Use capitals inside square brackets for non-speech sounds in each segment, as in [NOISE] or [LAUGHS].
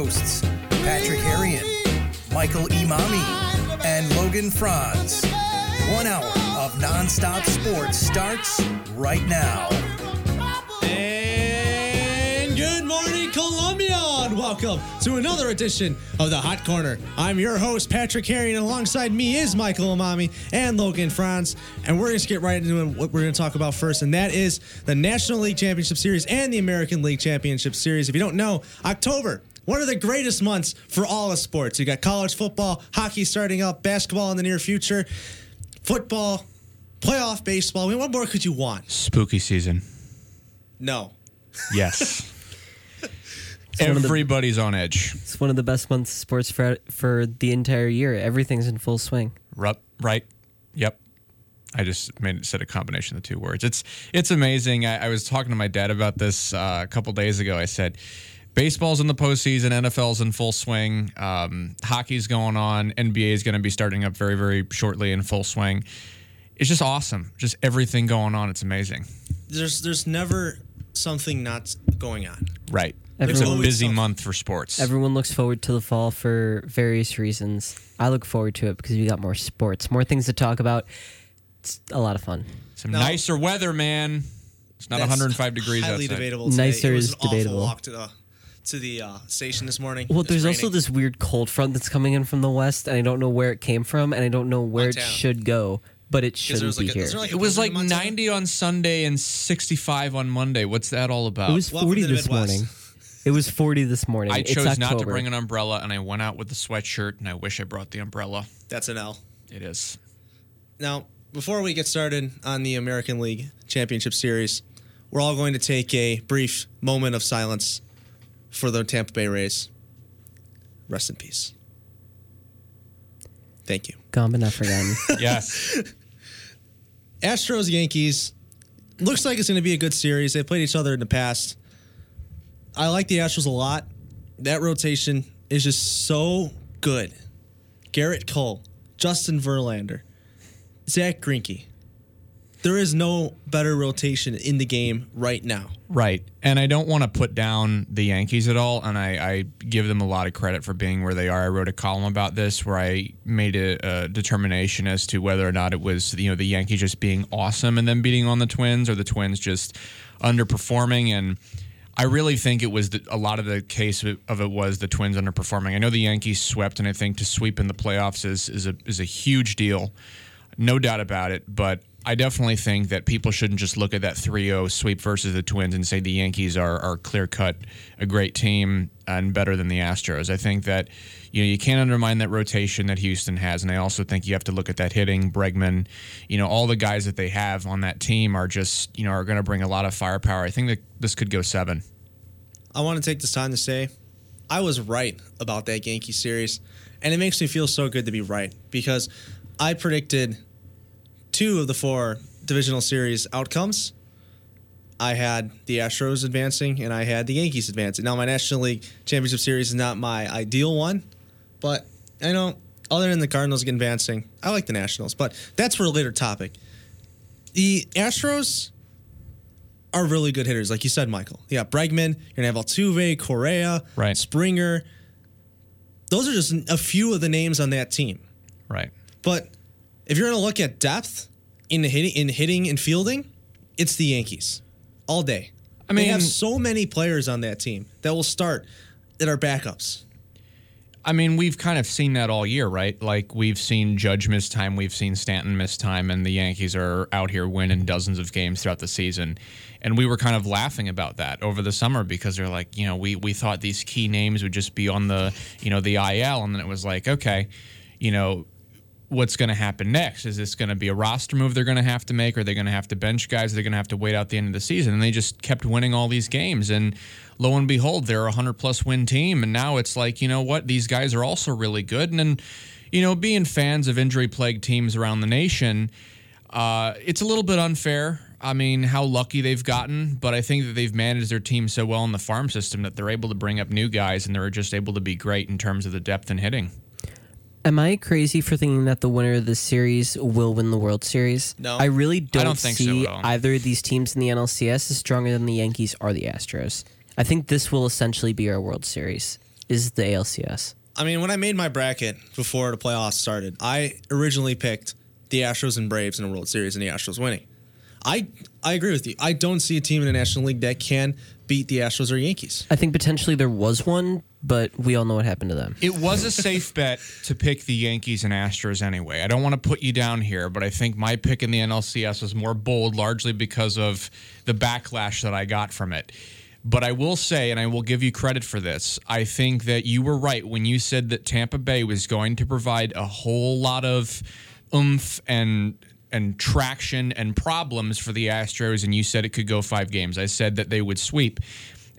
hosts, Patrick Harrian, Michael Imami, and Logan Franz. One hour of nonstop sports starts right now. And good morning, Columbia, and welcome to another edition of the Hot Corner. I'm your host, Patrick Harry, and alongside me is Michael Amami and Logan Franz. And we're going to get right into what we're going to talk about first, and that is the National League Championship Series and the American League Championship Series. If you don't know, October. One of the greatest months for all of sports. You got college football, hockey starting up, basketball in the near future, football, playoff baseball. I mean, what more could you want? Spooky season. No. Yes. [LAUGHS] one of the- Everybody's on edge. It's one of the best months of sports for for the entire year. Everything's in full swing. Rup, right? Yep. I just made it said a combination of the two words. It's it's amazing. I, I was talking to my dad about this uh, a couple days ago. I said, baseball's in the postseason, NFL's in full swing, um, hockey's going on, NBA is going to be starting up very very shortly in full swing. It's just awesome. Just everything going on. It's amazing. There's there's never something not going on. Right. There's it's a busy something. month for sports. Everyone looks forward to the fall for various reasons. I look forward to it because we got more sports, more things to talk about. It's a lot of fun. Some No. nicer weather, man. It's not 105 degrees highly outside. debatable. Today. Nicer it was is an awful debatable. Walk to the to the uh, station this morning. Well, It's there's also this weird cold front that's coming in from the west, and I don't know where it came from, and I don't know where Montana. it should go, but it shouldn't like be a- here. is there like It was like 90 on Sunday and 65 on Monday. What's that all about? it was 40 this Midwest. morning. It was 40 this morning. I It's chose not to bring an umbrella and I went out with the sweatshirt and I wish I brought the umbrella. That's an L. It is. Now, before we get started on the American League Championship Series, we're all going to take a brief moment of silence for the Tampa Bay Rays. Rest in peace. Thank you. Gone but not forgotten. [LAUGHS] Yes. [LAUGHS] Astros Yankees looks like it's going to be a good series. They played each other in the past. I like the Astros a lot. That rotation is just so good. Gerrit Cole, Justin Verlander, Zack Greinke. There is no better rotation in the game right now. right. And I don't want to put down the Yankees at all. And I, I give them a lot of credit for being where they are. I wrote a column about this where I made a, a determination as to whether or not it was, you know, the Yankees just being awesome and then beating on the Twins or the Twins just underperforming. And I really think it was the, a lot of the case of it, was the Twins underperforming. I know the Yankees swept, and I think to sweep in the playoffs is is a is a huge deal, no doubt about it. But I definitely think that people shouldn't just look at that 3-0 sweep versus the Twins and say the Yankees are are clear cut a great team and better than the Astros. I think that you know you can't undermine that rotation that Houston has, and I also think you have to look at that hitting. Bregman, you know, all the guys that they have on that team are just you know are going to bring a lot of firepower. I think that this could go seven. I want to take this time to say I was right about that Yankee series, and it makes me feel so good to be right because I predicted two of the four divisional series outcomes. I had the Astros advancing and I had the Yankees advancing. Now, my National League Championship Series is not my ideal one, but I know other than the Cardinals advancing, I like the Nationals, but that's for a later topic. The Astros are really good hitters, like you said, Michael. Got Bregman, you're gonna have Altuve, Correa, Right. Springer. Those are just a few of the names on that team. Right. But if you're gonna look at depth in the hitting in hitting and fielding, it's the Yankees all day. I mean, they have so many players on that team that will start that are backups. I mean, we've kind of seen that all year, right? Like we've seen Judge miss time, we've seen Stanton miss time, and the Yankees are out here winning dozens of games throughout the season. And we were kind of laughing about that over the summer because they're like, you know, we we thought these key names would just be on the, you know, the IL, and then it was like, okay, you know, what's going to happen next? Is this going to be a roster move they're going to have to make? Are they going to have to bench guys? They're they going to have to wait out the end of the season? And they just kept winning all these games. And lo and behold, they're a 100 plus win team. And now it's like, you know what? These guys are also really good. And then, you know, being fans of injury plagued teams around the nation, uh, it's a little bit unfair. I mean, how lucky they've gotten, but I think that they've managed their team so well in the farm system that they're able to bring up new guys and they're just able to be great in terms of the depth and hitting. Am I crazy for thinking that the winner of this series will win the World Series? No. I really don't, don't think so see at either of these teams in the NLCS as stronger than the Yankees or the Astros. I think this will essentially be our World Series. is the ALCS. I mean, when I made my bracket before the playoffs started, I originally picked the Astros and Braves in a World Series and the Astros winning. I I agree with you. I don't see a team in the National League that can beat the Astros or Yankees. I think potentially there was one, but we all know what happened to them. It was a safe [LAUGHS] bet to pick the Yankees and Astros anyway. I don't want to put you down here, but I think my pick in the NLCS was more bold, largely because of the backlash that I got from it. But I will say, and I will give you credit for this, I think that you were right when you said that Tampa Bay was going to provide a whole lot of oomph and and traction and problems for the Astros, and you said it could go five games. I said that they would sweep.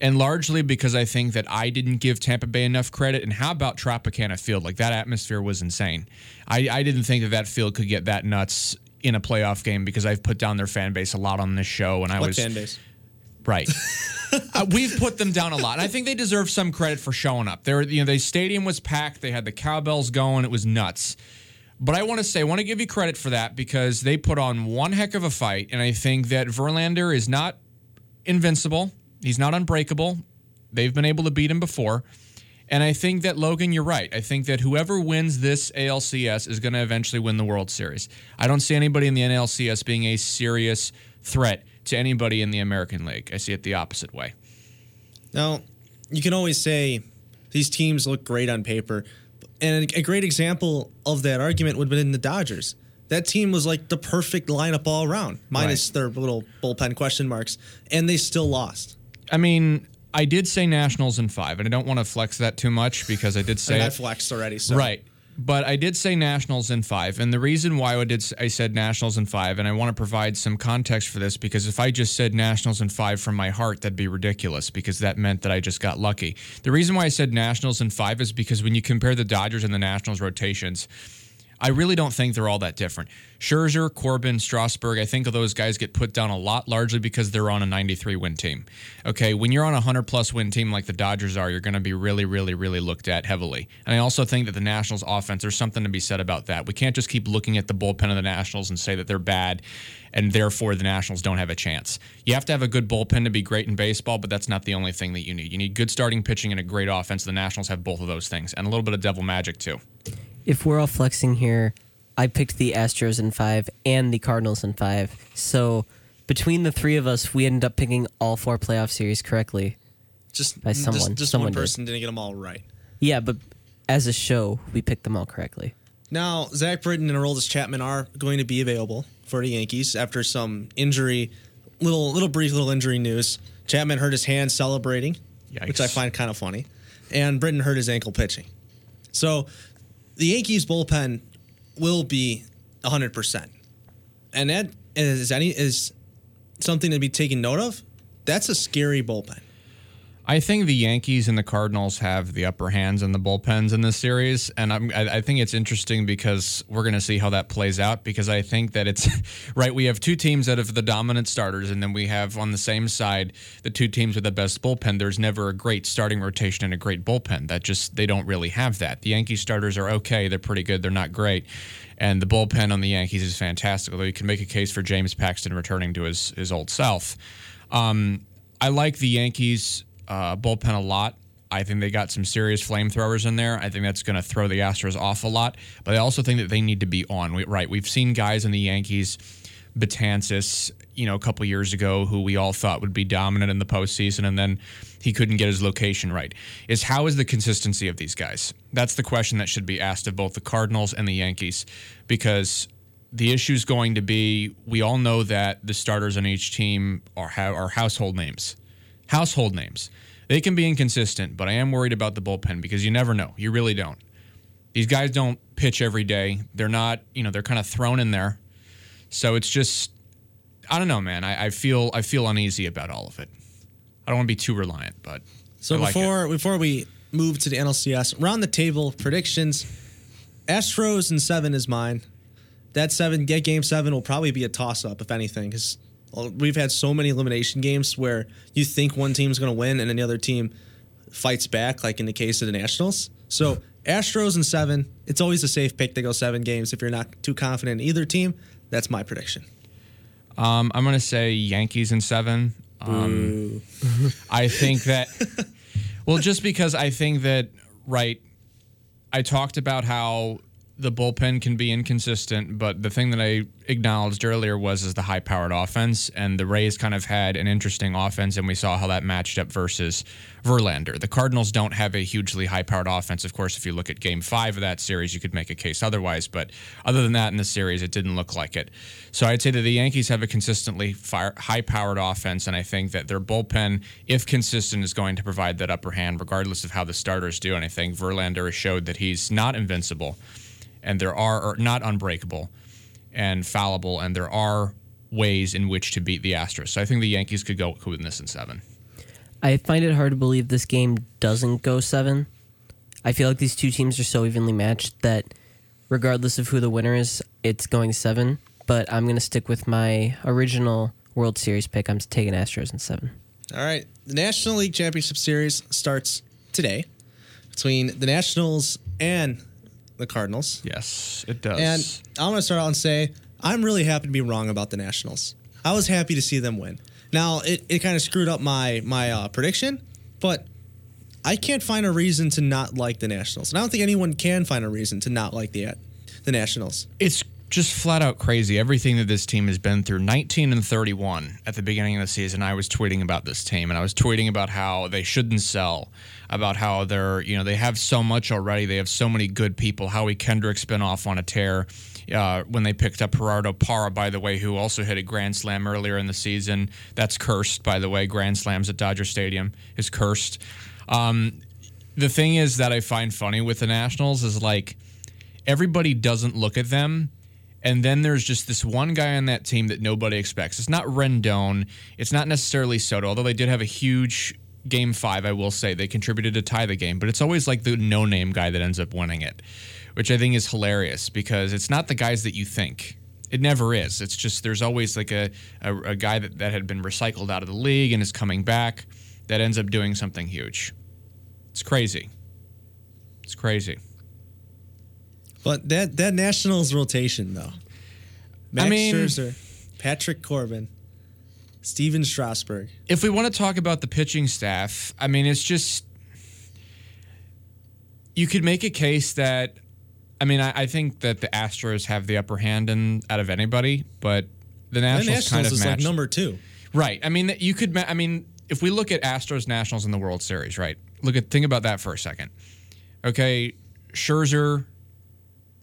And largely because I think that I didn't give Tampa Bay enough credit. And how about Tropicana Field? Like that atmosphere was insane. I, I didn't think that that field could get that nuts in a playoff game because I've put down their fan base a lot on this show. And I What was fan base? Right. [LAUGHS] uh, we've put them down a lot. And I think they deserve some credit for showing up. They were, you know, the stadium was packed. They had the cowbells going. It was nuts. But I want to say, I want to give you credit for that because they put on one heck of a fight. And I think that Verlander is not invincible. He's not unbreakable. They've been able to beat him before. And I think that, Logan, you're right. I think that whoever wins this ALCS is going to eventually win the World Series. I don't see anybody in the NLCS being a serious threat to anybody in the American League. I see it the opposite way. Now, you can always say these teams look great on paper. And a great example of that argument would have been the Dodgers. That team was like the perfect lineup all around, minus Right. their little bullpen question marks, and they still lost. I mean, I did say Nationals in five, and I don't want to flex that too much because I did I say mean, I flexed already. So. Right. But I did say Nationals in five, and the reason why I did I said Nationals in five, and I want to provide some context for this because if I just said Nationals in five from my heart, that'd be ridiculous because that meant that I just got lucky. The reason why I said Nationals in five is because when you compare the Dodgers and the Nationals rotations, I really don't think they're all that different. Scherzer, Corbin, Strasburg, I think those guys get put down a lot largely because they're on a 93 win team. Okay, when you're on a 100 plus win team like the Dodgers are, you're going to be really, really, really looked at heavily. And I also think that the Nationals offense, there's something to be said about that. We can't just keep looking at the bullpen of the Nationals and say that they're bad and therefore the Nationals don't have a chance. You have to have a good bullpen to be great in baseball, but that's not the only thing that you need. You need good starting pitching and a great offense. The Nationals have both of those things and a little bit of devil magic too. If we're all flexing here, I picked the Astros in five and the Cardinals in five. So between the three of us, we ended up picking all four playoff series correctly. Just, By someone. just, Someone one did. person did. not get them all right. Yeah, but as a show, we picked them all correctly. Now, Zach Britton and Aroldis Chapman are going to be available for the Yankees after some injury, little little brief little injury news. Chapman hurt his hand celebrating, which I find kind of funny, and Britton hurt his ankle pitching. So, the Yankees bullpen will be hundred percent, and that is any is something to be taken note of. That's a scary bullpen. I think the Yankees and the Cardinals have the upper hands in the bullpens in this series, and I'm, I, I think it's interesting because we're going to see how that plays out. Because I think that it's [LAUGHS] right. We have two teams that have the dominant starters, and then we have on the same side the two teams with the best bullpen. There's never a great starting rotation and a great bullpen. That just they don't really have that. The Yankees starters are okay. They're pretty good. They're not great. And the bullpen on the Yankees is fantastic. Although you can make a case for James Paxton returning to his his old self. Um, I like the Yankees uh, bullpen a lot. I think they got some serious flamethrowers in there. I think that's going to throw the Astros off a lot. But I also think that they need to be on. We, right, we've seen guys in the Yankees, Betances, you know, a couple years ago, who we all thought would be dominant in the postseason, and then he couldn't get his location right. Is how is the consistency of these guys? That's the question that should be asked of both the Cardinals and the Yankees, because the issue is going to be we all know that the starters on each team are are household names. Household names. They can be inconsistent, but I am worried about the bullpen because you never know. You really don't. These guys don't pitch every day. They're not, you know, they're kind of thrown in there. So it's just I don't know, man. I, I feel I feel uneasy about all of it. I don't want to be too reliant, but So I like before before we move to the NLCS, round the table predictions. Astros and seven is mine. That seven get game seven will probably be a toss up if anything, because we've had so many elimination games where you think one team's going to win and then the other team fights back, like in the case of the Nationals. So Astros and seven, it's always a safe pick to go seven games if you're not too confident in either team. That's my prediction. Um, I'm going to say Yankees in seven. Um, I think [LAUGHS] that, well, just because I think that right, I talked about how the bullpen can be inconsistent, but the thing that I acknowledged earlier was is the high powered offense, and the Rays kind of had an interesting offense, and we saw how that matched up versus Verlander. The Cardinals don't have a hugely high powered offense. Of course, if you look at Game Five of that series, you could make a case otherwise, but other than that, in the series, it didn't look like it. So I'd say that the Yankees have a consistently high powered offense, and I think that their bullpen, if consistent, is going to provide that upper hand, regardless of how the starters do. And I think Verlander has showed that he's not invincible and there are or not unbreakable and fallible, and there are ways in which to beat the Astros. So I think the Yankees could go win this in seven. I find it hard to believe this game doesn't go seven. I feel like these two teams are so evenly matched that regardless of who the winner is, it's going seven. But I'm going to stick with my original World Series pick. I'm taking Astros in seven. All right. The National League Championship Series starts today between the Nationals and the Cardinals. Yes, it does. And I'm going to start out and say I'm really happy to be wrong about the Nationals. I was happy to see them win. Now it, it kind of screwed up my my uh, prediction, but I can't find a reason to not like the Nationals, and I don't think anyone can find a reason to not like the the Nationals. It's just flat out crazy. Everything that this team has been through 19 and 31 at the beginning of the season, I was tweeting about this team and I was tweeting about how they shouldn't sell, about how they're, you know, they have so much already. They have so many good people. Howie Kendrick's been off on a tear. Uh, when they picked up Gerardo Parra, by the way, who also hit a grand slam earlier in the season. That's cursed, by the way. Grand slams at Dodger Stadium is cursed. Um, the thing is that I find funny with the Nationals is like everybody doesn't look at them and then there's just this one guy on that team that nobody expects. It's not Rendon. It's not necessarily Soto, although they did have a huge game five, I will say. They contributed to tie the game, but it's always like the no name guy that ends up winning it, which I think is hilarious because it's not the guys that you think. It never is. It's just there's always like a, a, a guy that, that had been recycled out of the league and is coming back that ends up doing something huge. It's crazy. It's crazy. But that that Nationals rotation though, Max I mean, Scherzer, Patrick Corbin, Stephen Strasburg. If we want to talk about the pitching staff, I mean, it's just you could make a case that. I mean, I, I think that the Astros have the upper hand in out of anybody, but the Nationals, the Nationals kind of is match. like number two. Right. I mean, you could. I mean, if we look at Astros Nationals in the World Series, right? Look at think about that for a second. Okay, Scherzer,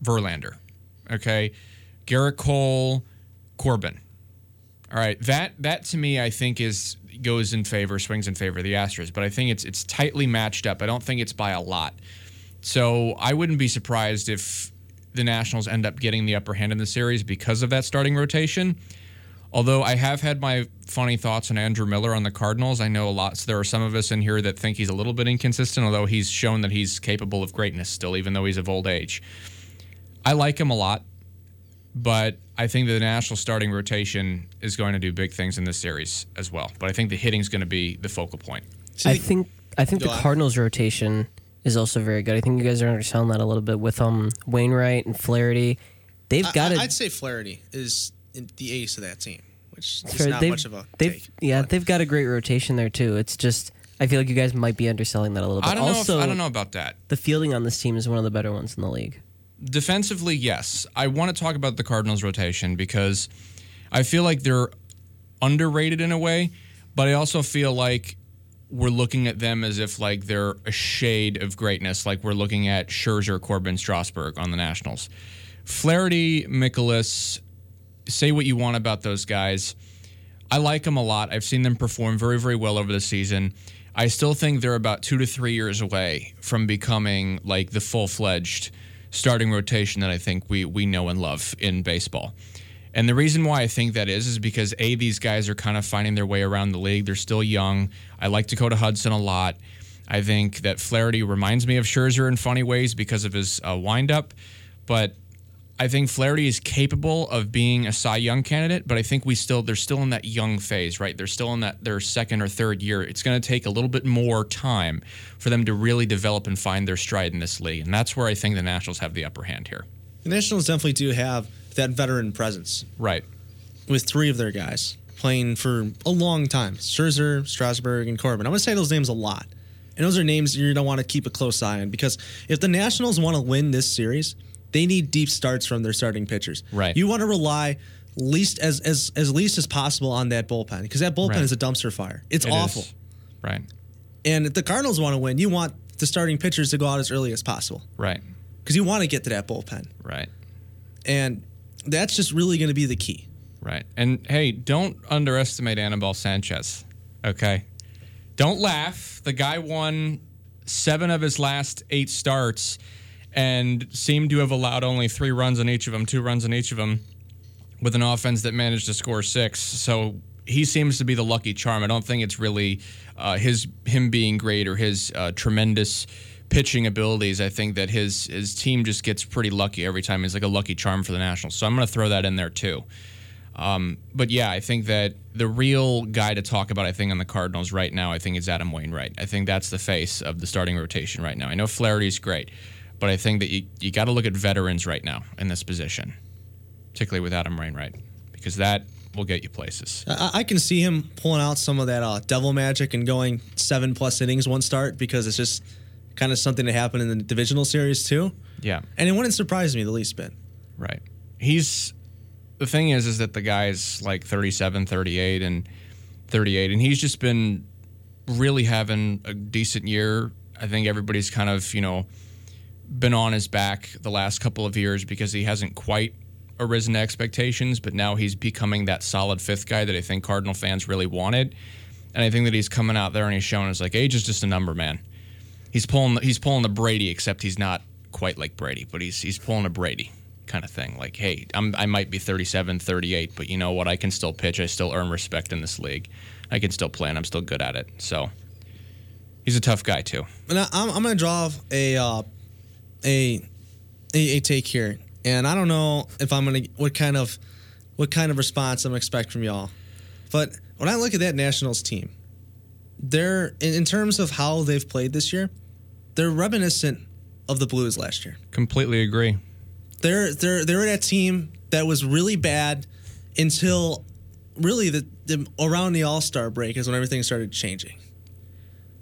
Verlander. Okay, Gerrit Cole, Corbin. All right, that that to me I think is goes in favor, swings in favor of the Astros, but I think it's it's tightly matched up. I don't think it's by a lot. So I wouldn't be surprised if the Nationals end up getting the upper hand in the series because of that starting rotation. Although I have had my funny thoughts on Andrew Miller on the Cardinals, I know a lot. So there are some of us in here that think he's a little bit inconsistent, although he's shown that he's capable of greatness still, even though he's of old age. I like him a lot, but I think the national starting rotation is going to do big things in this series as well. But I think the hitting is going to be the focal point. I think I think the Go on. Cardinals rotation is also very good. I think you guys are underselling that a little bit with um Wainwright and Flaherty. They've got I, it. I'd say Flaherty is the ace of that team, which is Fair- not they've- much of a they've, take. Yeah, but- they've got a great rotation there too. It's just I feel like you guys might be underselling that a little bit. I don't also, know. If, I don't know about that. the fielding on this team is one of the better ones in the league. Defensively, yes. I want to talk about the Cardinals' rotation because I feel like they're underrated in a way, but I also feel like we're looking at them as if like they're a shade of greatness, like we're looking at Scherzer, Corbin, Strasburg on the Nationals. Flaherty, Mikolas, say what you want about those guys. I like them a lot. I've seen them perform very, very well over the season. I still think they're about two to three years away from becoming like the full fledged starting rotation that I think we we know and love in baseball. And the reason why I think that is is because a these guys are kind of finding their way around the league. They're still young. I like Dakota Hudson a lot. I think that Flaherty reminds me of Scherzer in funny ways because of his uh, windup, but I think Flaherty is capable of being a Cy Young candidate, but I think we still they're still in that young phase, right? They're still in that their second or third year. It's going to take a little bit more time for them to really develop and find their stride in this league, and that's where I think the Nationals have the upper hand here. the Nationals definitely do have that veteran presence Right. with three of their guys playing for a long time: Scherzer, Strasburg, and Corbin. I'm going to say those names a lot, And those are names you're gonna want to keep a close eye on because if the Nationals want to win this series, they need deep starts from their starting pitchers. Right. You want to rely least as as as least as possible on that bullpen because that bullpen Right. is a dumpster fire. It's It awful. is. Right. And if the Cardinals want to win, you want the starting pitchers to go out as early as possible Right. because you want to get to that bullpen. Right. And that's just really going to be the key. Right. And hey, don't underestimate Anibal Sanchez. Okay. Don't laugh. The guy won seven of his last eight starts and seemed to have allowed only three runs in each of them, two runs in each of them, with an offense that managed to score six. So he seems to be the lucky charm. I don't think it's really uh, his him being great or his uh, tremendous pitching abilities. I think that his his team just gets pretty lucky every time. He's like a lucky charm for the Nationals. So I'm going to throw that in there too. Um, but yeah, I think that the real guy to talk about, I think, on the Cardinals right now, I think is Adam Wainwright. I think that's the face of the starting rotation right now. I know Flaherty's great, but I think that you, you got to look at veterans right now in this position, particularly with Adam Wainwright, because that will get you places. I, I can see him pulling out some of that uh, devil magic and going seven plus innings one start because it's just kind of something that happened in the divisional series too. Yeah, And it wouldn't surprise me the least bit. right. He's the thing is, is that the guy's like 37, 38, and 38, and he's just been really having a decent year. I think everybody's kind of, you know, been on his back the last couple of years because he hasn't quite arisen to expectations, but now he's becoming that solid fifth guy that I think Cardinal fans really wanted. And I think that he's coming out there and he's showing us like age is just a number, man. He's pulling he's pulling the Brady, except he's not quite like Brady, but he's he's pulling a Brady kind of thing. Like, hey, I'm, I might be 37, 38, but you know what? I can still pitch. I still earn respect in this league. I can still play, and I'm still good at it. So he's a tough guy too. And I, I'm, I'm going to draw a, uh, a a a take here, and I don't know if I'm to what kind of what kind of response I'm expect from y'all, but when I look at that Nationals team, they're in, in terms of how they've played this year, they're reminiscent of the Blues last year. Completely agree. they're they're they're that team that was really bad until really the, the around the All Star break is when everything started changing.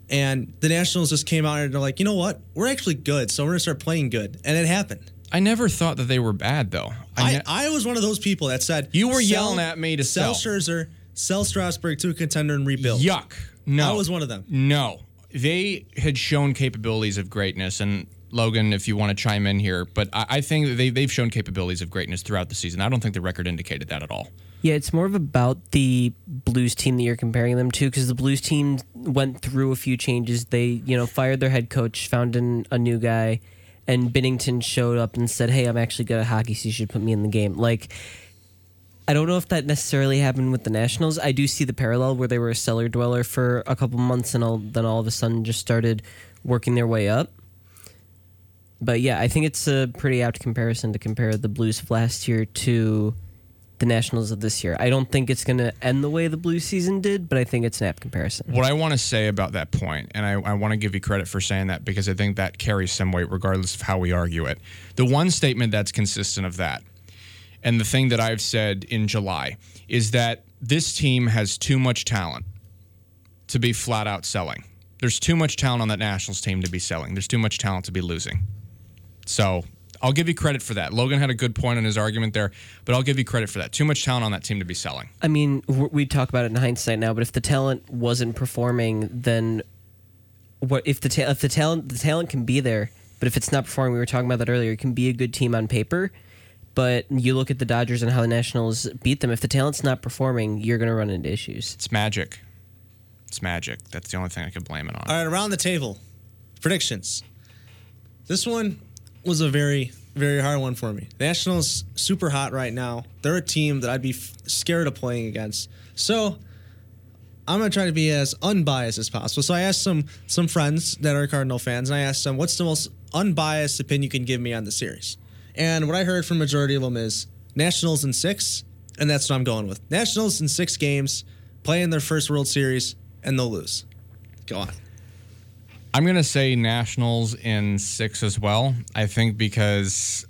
And the Nationals just came out and they're like, you know what? We're actually good, so we're gonna start playing good, and it happened. I never thought that they were bad though. I, ne- I was one of those people that said You were yelling at me to sell sell." Scherzer, sell Strasburg to a contender and rebuild. Yuck. No. I was one of them. No. They had shown capabilities of greatness. And Logan, if you want to chime in here, but I, I think they, they've shown capabilities of greatness throughout the season. I don't think the record indicated that at all. Yeah, it's more of about the Blues team that you're comparing them to because the Blues team went through a few changes. They, you know, fired their head coach, found an, a new guy, and Binnington showed up and said, "Hey, I'm actually good at hockey, so you should put me in the game." Like, I don't know if that necessarily happened with the Nationals. I do see the parallel where they were a cellar dweller for a couple months and all, then all of a sudden just started working their way up. But yeah, I think it's a pretty apt comparison to compare the Blues last year to the Nationals of this year. I don't think it's going to end the way the Blue season did, but I think it's an apt comparison. What I want to say about that point, and I, I want to give you credit for saying that because I think that carries some weight regardless of how we argue it. The one statement that's consistent of that, and the thing that I've said in July, is that this team has too much talent to be flat out selling. There's too much talent on that Nationals team to be selling. There's too much talent to be losing. So I'll give you credit for that. Logan had a good point in his argument there, but I'll give you credit for that. Too much talent on that team to be selling. I mean, we talk about it in hindsight now, but if the talent wasn't performing, then what if the ta- if the talent the talent can be there, but if it's not performing, we were talking about that earlier. It can be a good team on paper, but you look at the Dodgers and how the Nationals beat them. If the talent's not performing, you're going to run into issues. It's magic. It's magic. That's the only thing I can blame it on. All right, around the table, predictions. This one was a very, very hard one for me. Nationals super hot right now. They're a team that I'd be f- scared of playing against. So I'm gonna try to be as unbiased as possible. So I asked some some friends that are Cardinal fans, and I asked them, "What's the most unbiased opinion you can give me on the series?" And what I heard from majority of them is Nationals in six, and that's what I'm going with. Nationals in six games, playing their first World Series, and they'll lose. Go on. I'm going to say Nationals in six as well. I think because,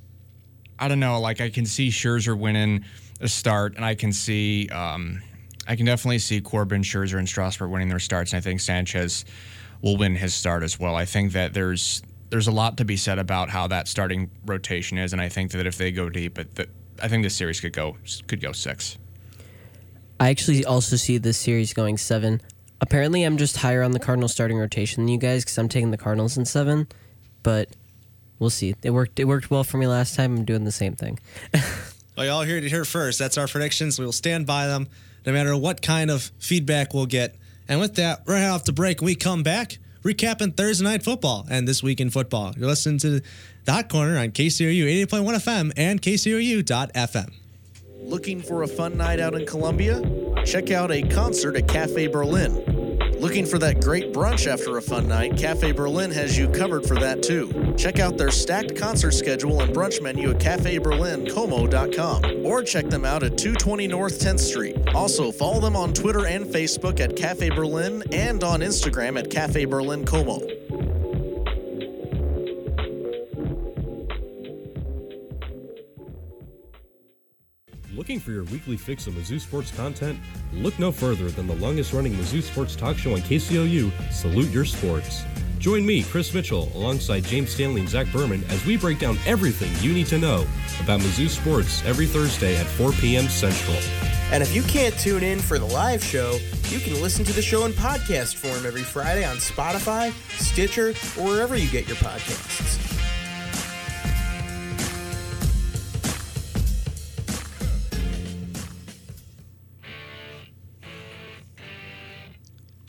I don't know, like I can see Scherzer winning a start, and I can see, um, I can definitely see Corbin, Scherzer, and Strasburg winning their starts. And I think Sanchez will win his start as well. I think that there's there's a lot to be said about how that starting rotation is, and I think that if they go deep, it, that I think this series could go could go six. I actually also see this series going seven. Apparently, I'm just higher on the Cardinals starting rotation than you guys because I'm taking the Cardinals in seven, but we'll see. It worked. It worked well for me last time. I'm doing the same thing. [LAUGHS] Well, y'all heard it here first. That's our predictions. We will stand by them no matter what kind of feedback we'll get. And with that, heading off to break. We come back, recapping Thursday night football and this week in football. You're listening to the Hot Corner on KCOU 88.1 FM and KCOU.FM. Looking for a fun night out in Columbia? Check out a concert at Cafe Berlin. Looking for that great brunch after a fun night? Cafe Berlin has you covered for that too. Check out their stacked concert schedule and brunch menu at cafeberlincomo.com or check them out at 220 North 10th Street. Also, follow them on Twitter and Facebook at Cafe Berlin and on Instagram at Cafe Berlin Como. Looking for your weekly fix of Mizzou sports content? Look no further than the longest running Mizzou sports talk show on KCOU, Salute Your Sports. Join me, Chris Mitchell, alongside James Stanley and Zach Berman as we break down everything you need to know about Mizzou sports every Thursday at 4 p.m. Central. And if you can't tune in for the live show, you can listen to the show in podcast form every Friday on Spotify, Stitcher, or wherever you get your podcasts.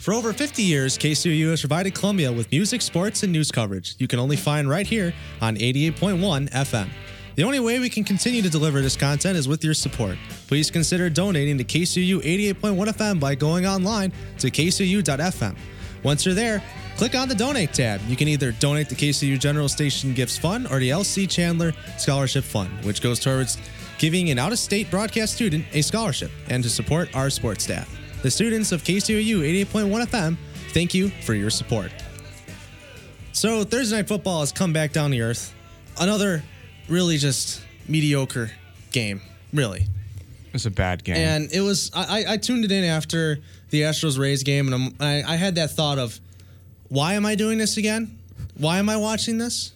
For over 50 years, KCOU has provided Columbia with music, sports, and news coverage you can only find right here on 88.1 FM. The only way we can continue to deliver this content is with your support. Please consider donating to KCOU 88.1 FM by going online to kcou.fm. Once you're there, click on the donate tab. You can either donate to KCOU General Station Gifts Fund or the LC Chandler Scholarship Fund, which goes towards giving an out of state broadcast student a scholarship and to support our sports staff. The students of KCOU 88.1 FM, thank you for your support. So, Thursday Night Football has come back down to earth. Another really just mediocre game, really. It was a bad game. And it was, I, I- I tuned it in after the Astros Rays game, and I'm, I, I had that thought of, why am I doing this again? Why am I watching this?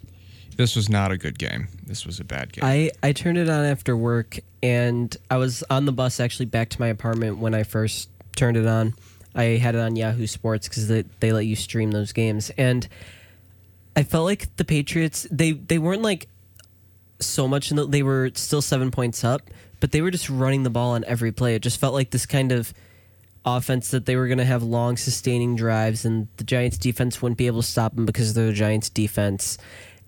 this was not a good game. This was a bad game. I, I turned it on after work and I was on the bus actually back to my apartment when I first turned it on. I had it on Yahoo Sports because they, they let you stream those games. And I felt like the Patriots, they, they weren't like so much, in the, they were still seven points up, but they were just running the ball on every play. It just felt like this kind of offense that they were going to have long sustaining drives and the Giants defense wouldn't be able to stop them because they're the Giants defense.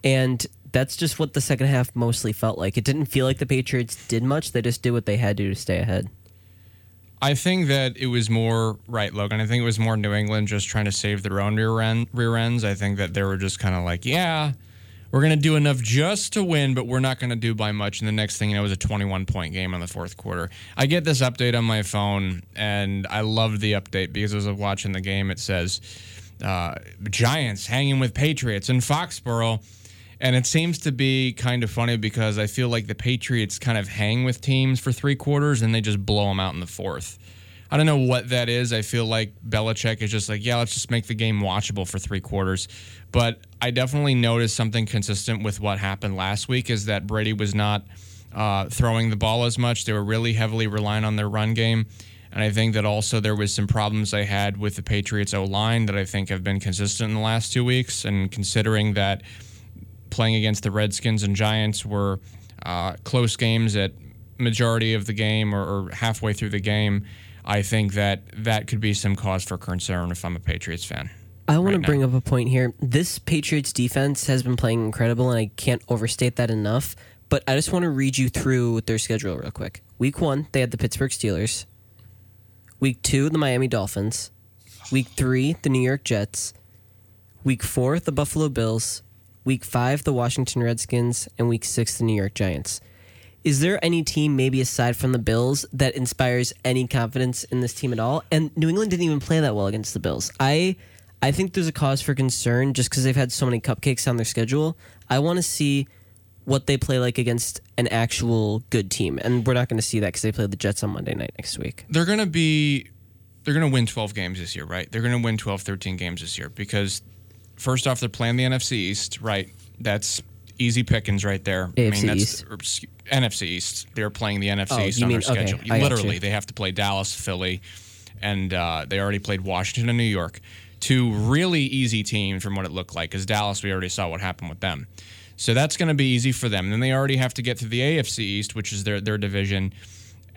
And that's just what the second half mostly felt like. It didn't feel like the Patriots did much. They just did what they had to to stay ahead. I think that it was more right, Logan. I think it was more New England just trying to save their own rear, end, rear ends. I think that they were just kind of like, yeah, we're to do enough just to win, but we're not to do by much. And the next thing you know, it was a 21 point game in the fourth quarter. I get this update on my phone, and I love the update because as I was watching the game, it says uh, Giants hanging with Patriots in Foxborough. And it seems to be kind of funny because I feel like the Patriots kind of hang with teams for three quarters and they just blow them out in the fourth. I don't know what that is. I feel like Belichick is just like, yeah, let's just make the game watchable for three quarters. But I definitely noticed something consistent with what happened last week is that Brady was not uh, throwing the ball as much. They were really heavily relying on their run game. And I think that also there was some problems they had with the Patriots O line that I think have been consistent in the last two weeks. And considering that playing against the Redskins and Giants were uh, close games at majority of the game or, or halfway through the game, I think that that could be some cause for concern if I'm a Patriots fan. I want right to now. bring up a point here. This Patriots defense has been playing incredible, and I can't overstate that enough. But I just want to read you through their schedule real quick. Week one, they had the Pittsburgh Steelers. Week two, the Miami Dolphins. Week three, the New York Jets. Week four, the Buffalo Bills. Week five, the Washington Redskins. And week six, the New York Giants. Is there any team, maybe aside from the Bills, that inspires any confidence in this team at all? And New England didn't even play that well against the Bills. I, I think there's a cause for concern just because they've had so many cupcakes on their schedule. I want to see what they play like against an actual good team, and we're not going to see that because they play the Jets on Monday night next week. They're going to be they're going to win 12 games this year, right? They're going to win 12, 13 games this year because first off, they're playing the NFC East, right? That's easy pickings right there. AFC I mean, that's East. or, NFC East. They're playing the NFC Oh, East on mean- their okay, schedule. I Literally, they have to play Dallas, Philly, and uh, they already played Washington and New York. Two really easy teams from what it looked like, because Dallas, we already saw what happened with them. So that's going to be easy for them. Then they already have to get through the AFC East, which is their, their division,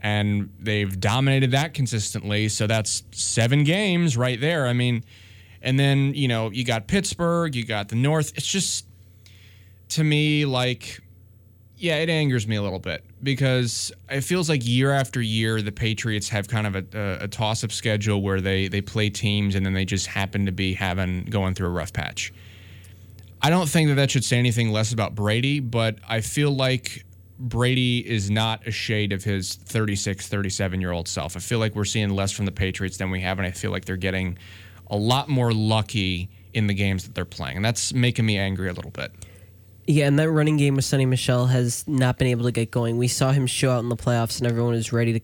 and they've dominated that consistently. So that's seven games right there. I mean, and then, you know, you got Pittsburgh, you got the North. It's just, to me, like, yeah, it angers me a little bit because it feels like year after year the Patriots have kind of a, a, a toss-up schedule where they they play teams and then they just happen to be having going through a rough patch. I don't think that that should say anything less about Brady, but I feel like Brady is not a shade of his 36, 37 year old self. I feel like we're seeing less from the Patriots than we have, and I feel like they're getting a lot more lucky in the games that they're playing, and that's making me angry a little bit. Yeah, and that running game with Sony Michel has not been able to get going. We saw him show out in the playoffs, and everyone was ready to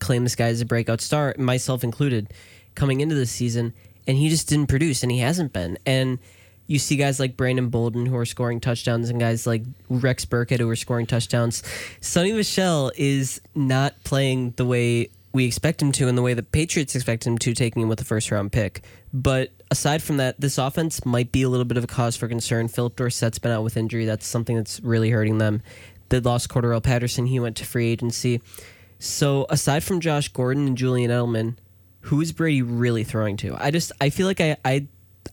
claim this guy as a breakout star, myself included, coming into this season, and he just didn't produce, and he hasn't been. And you see guys like Brandon Bolden who are scoring touchdowns, and guys like Rex Burkhead who are scoring touchdowns. Sony Michel is not playing the way we expect him to, and the way the Patriots expect him to, taking him with the first round pick. But aside from that, this offense might be a little bit of a cause for concern. Phillip Dorsett's been out with injury. That's something that's really hurting them. They lost Cordarrelle Patterson. He went to free agency. So aside from Josh Gordon and Julian Edelman, who is Brady really throwing to? I just I feel like I I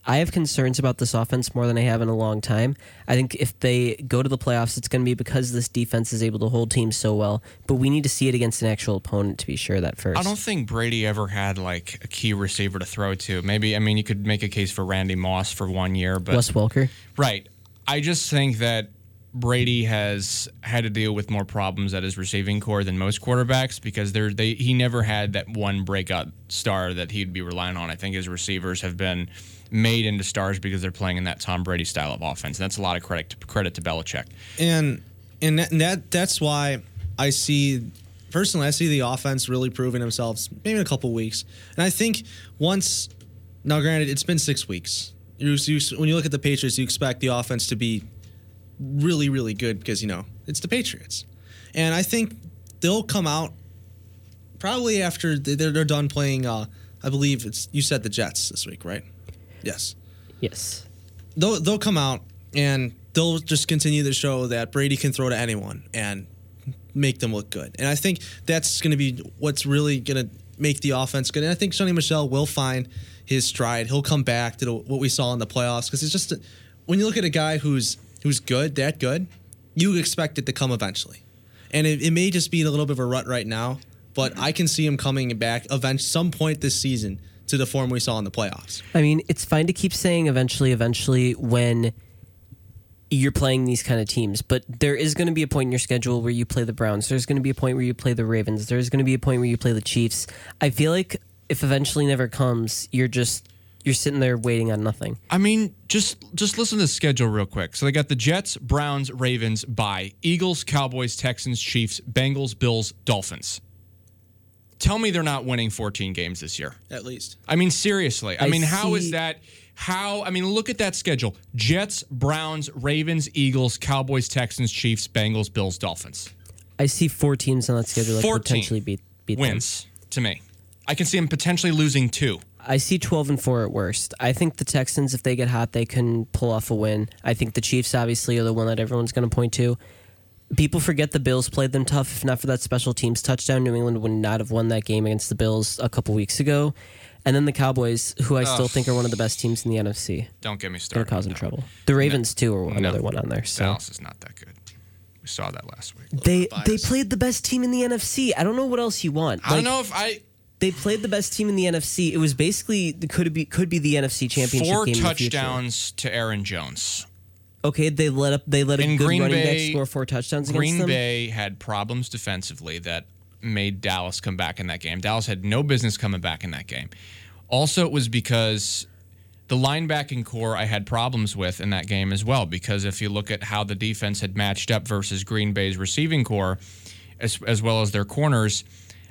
I have concerns about this offense more than I have in a long time. I think if they go to the playoffs, it's going to be because this defense is able to hold teams so well. But we need to see it against an actual opponent to be sure that first. I don't think Brady ever had like a key receiver to throw to. Maybe I mean you could make a case for Randy Moss for one year, but Wes Welker. right. I just think that Brady has had to deal with more problems at his receiving corps than most quarterbacks because they're, they he never had that one breakout star that he'd be relying on. I think his receivers have been made into stars because they're playing in that Tom Brady style of offense. And that's a lot of credit to, credit to Belichick. and and that, and that that's why I see personally I see the offense really proving themselves maybe in a couple weeks, and I think once now granted it's been six weeks. You, you, when you look at the Patriots, you expect the offense to be really really good because you know it's the Patriots, and I think they'll come out probably after they're, done playing. Uh, I believe it's you said the Jets this week, right? Yes Yes. they'll they'll come out and they'll just continue to show that Brady can throw to anyone and make them look good. And I think that's going to be what's really going to make the offense good. And I think Sony Michel will find his stride. He'll come back to the, what we saw in the playoffs because it's just a, when you look at a guy who's who's good, that good, you expect it to come eventually. And it, it may just be in a little bit of a rut right now, but I can see him coming back event some point this season to the form we saw in the playoffs. I mean, it's fine to keep saying eventually, eventually when you're playing these kind of teams, but there is going to be a point in your schedule where you play the Browns. There's going to be a point where you play the Ravens. There's going to be a point where you play the Chiefs. I feel like if eventually never comes, you're just you're sitting there waiting on nothing. I mean, just just listen to the schedule real quick. So they got the Jets, Browns, Ravens, bye, Eagles, Cowboys, Texans, Chiefs, Bengals, Bills, Dolphins. Tell me they're not winning 14 games this year. At least. I mean, seriously. I, I mean, how is see- that? How? I mean, look at that schedule: Jets, Browns, Ravens, Eagles, Cowboys, Texans, Chiefs, Bengals, Bills, Dolphins. I see four teams on that schedule that could 14 potentially beat beat them. Wins to me. I can see them potentially losing two. I see 12 and 4 at worst. I think the Texans, if they get hot, they can pull off a win. I think the Chiefs, obviously, are the one that everyone's going to point to. People forget the Bills played them tough. If not for that special teams touchdown, New England would not have won that game against the Bills a couple weeks ago. And then the Cowboys, who I still think are one of the best teams in the NFC, Don't get me started. cause them No. trouble. The Ravens, too, are No. another one on there. So Dallas is not that good. We saw that last week. they they played the best team in the NFC. I don't know what else you want. I don't know if I They played the best team in the NFC. It was basically could be could be the NFC Championship four game in the touchdowns to Aaron Jones. Okay, they let up. They let a good Green running Bay- back score four touchdowns Green against them. Bay had problems defensively that made Dallas come back in that game. Dallas had no business coming back in that game. Also, it was because the linebacking corps I had problems with in that game as well. Because if you look at how the defense had matched up versus Green Bay's receiving corps, as, as well as their corners,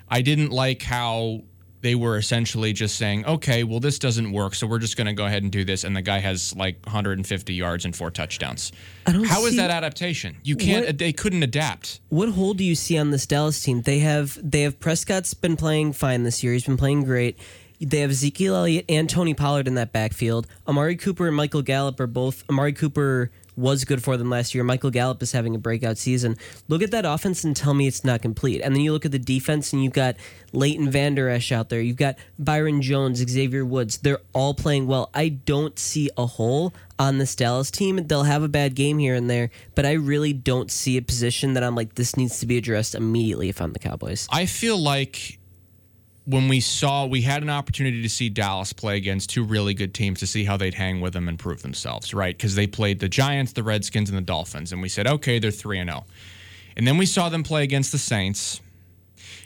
I didn't like how they were essentially just saying, okay, well, this doesn't work, so we're just going to go ahead and do this. And the guy has like 150 yards and four touchdowns. I don't How is that adaptation? You can't, What- they couldn't adapt. What hole do you see on this Dallas team? They have they have Prescott's been playing fine this year. He's been playing great. They have Ezekiel Elliott and Tony Pollard in that backfield. Amari Cooper and Michael Gallup are both. Amari Cooper was good for them last year. Michael Gallup is having a breakout season. Look at that offense and tell me it's not complete. And then you look at the defense and you've got Leighton Vander Esch out there. You've got Byron Jones, Xavier Woods. They're all playing well. I don't see a hole on this Dallas team. They'll have a bad game here and there, but I really don't see a position that I'm like, this needs to be addressed immediately if I'm the Cowboys. I feel like when we saw we had an opportunity to see Dallas play against two really good teams to see how they'd hang with them and prove themselves, right? Because they played the Giants, the Redskins, and the Dolphins, and we said, okay, they're three and zero. And then we saw them play against the Saints,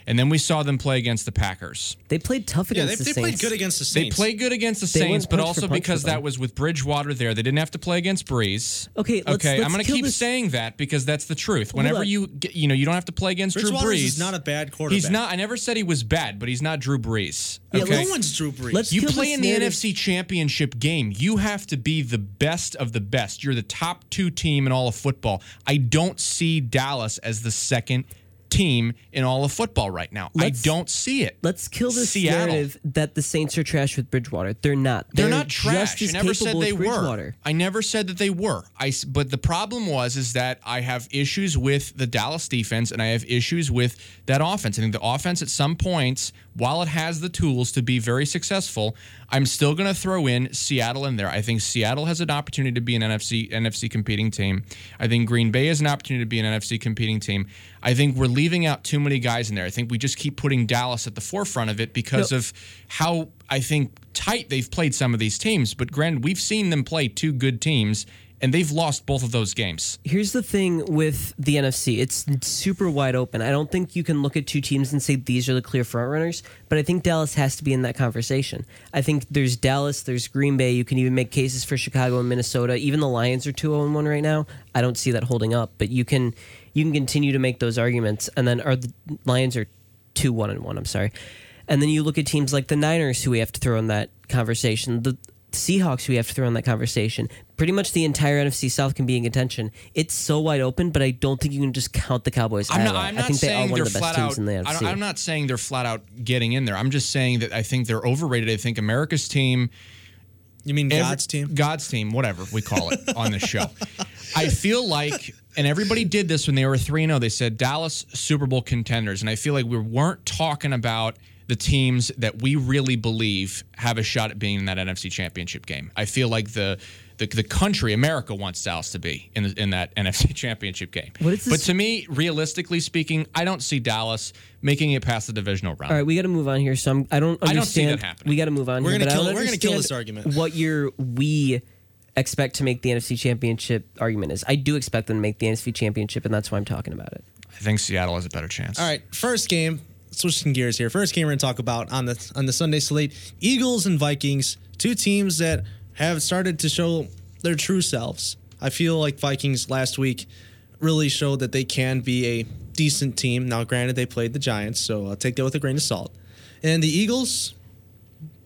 and then we saw them play against the Packers. They played tough Yeah, against they, the they played good against the Saints. They played good against the They went Saints, but punch for also punch because with them. that was with Bridgewater there. They didn't have to play against Brees. Okay, let's- okay. let's I'm going to kill keep this- saying that because that's the truth. Whenever on. you get, you know, you don't have to play against Drew Bridgewater Brees. is not a bad quarterback. He's not. I never said he was bad, but he's not Drew Brees. Yeah, Okay. No one's Drew Brees. Let's You kill play this in the narrative. NFC Championship game. You have to be the best of the best. You're the top two team in all of football. I don't see Dallas as the second team in all of football right now. Let's- I don't see it. Let's kill this Seattle. narrative that the Saints are trash with Bridgewater. They're not. They're, They're not trash. I never said they were. I never said that they were. I but the problem was is that I have issues with the Dallas defense and I have issues with that offense. I think the offense at some points, while it has the tools to be very successful, I'm still going to throw in Seattle in there. I think Seattle has an opportunity to be an NFC NFC competing team. I think Green Bay has an opportunity to be an NFC competing team. I think we're leaving out too many guys in there. I think we just keep putting Dallas at the forefront of it because No. of how I think tight they've played some of these teams. But granted, we've seen them play two good teams, and they've lost both of those games. Here's the thing with the NFC. It's super wide open. I don't think you can look at two teams and say these are the clear frontrunners, but I think Dallas has to be in that conversation. I think there's Dallas, there's Green Bay. You can even make cases for Chicago and Minnesota. Even the Lions are 2-0 1 right now. I don't see that holding up, but you can you can continue to make those arguments and then are the Lions are 2-1 and 1, I'm sorry. And then you look at teams like the Niners who we have to throw in that conversation. The Seahawks, we have to throw in that conversation. Pretty much the entire NFC South can be in contention. It's so wide open, but I don't think you can just count the Cowboys. I'm out not. I'm I not think they are saying one they're of the best flat teams out. in the NFC. i'm not saying they're flat out getting in there. I'm just saying that I think they're overrated. I think America's team You mean Every- God's team? God's team, whatever we call it on this show. [LAUGHS] I feel like, and everybody did this when they were 3 0. They said Dallas Super Bowl contenders. And I feel like we weren't talking about the teams that we really believe have a shot at being in that NFC championship game. I feel like the. The, the country, America, wants Dallas to be in, in that [LAUGHS] NFC championship game. What is but to me, realistically speaking, I don't see Dallas making it past the divisional round. All right, we got to move on here. So I'm, I don't I understand. don't see that happening. We got to move on We're here. gonna but kill- we're gonna kill this argument. What your we expect to make the NFC Championship argument is. I do expect them to make the NFC Championship, and that's why I'm talking about it. I think Seattle has a better chance. All right, first game. Switching gears here. First game we're gonna talk about on the on the Sunday slate: Eagles and Vikings, two teams that have started to show their true selves. I feel like Vikings last week really showed that they can be a decent team. Now, granted, they played the Giants, so I'll take that with a grain of salt. And the Eagles,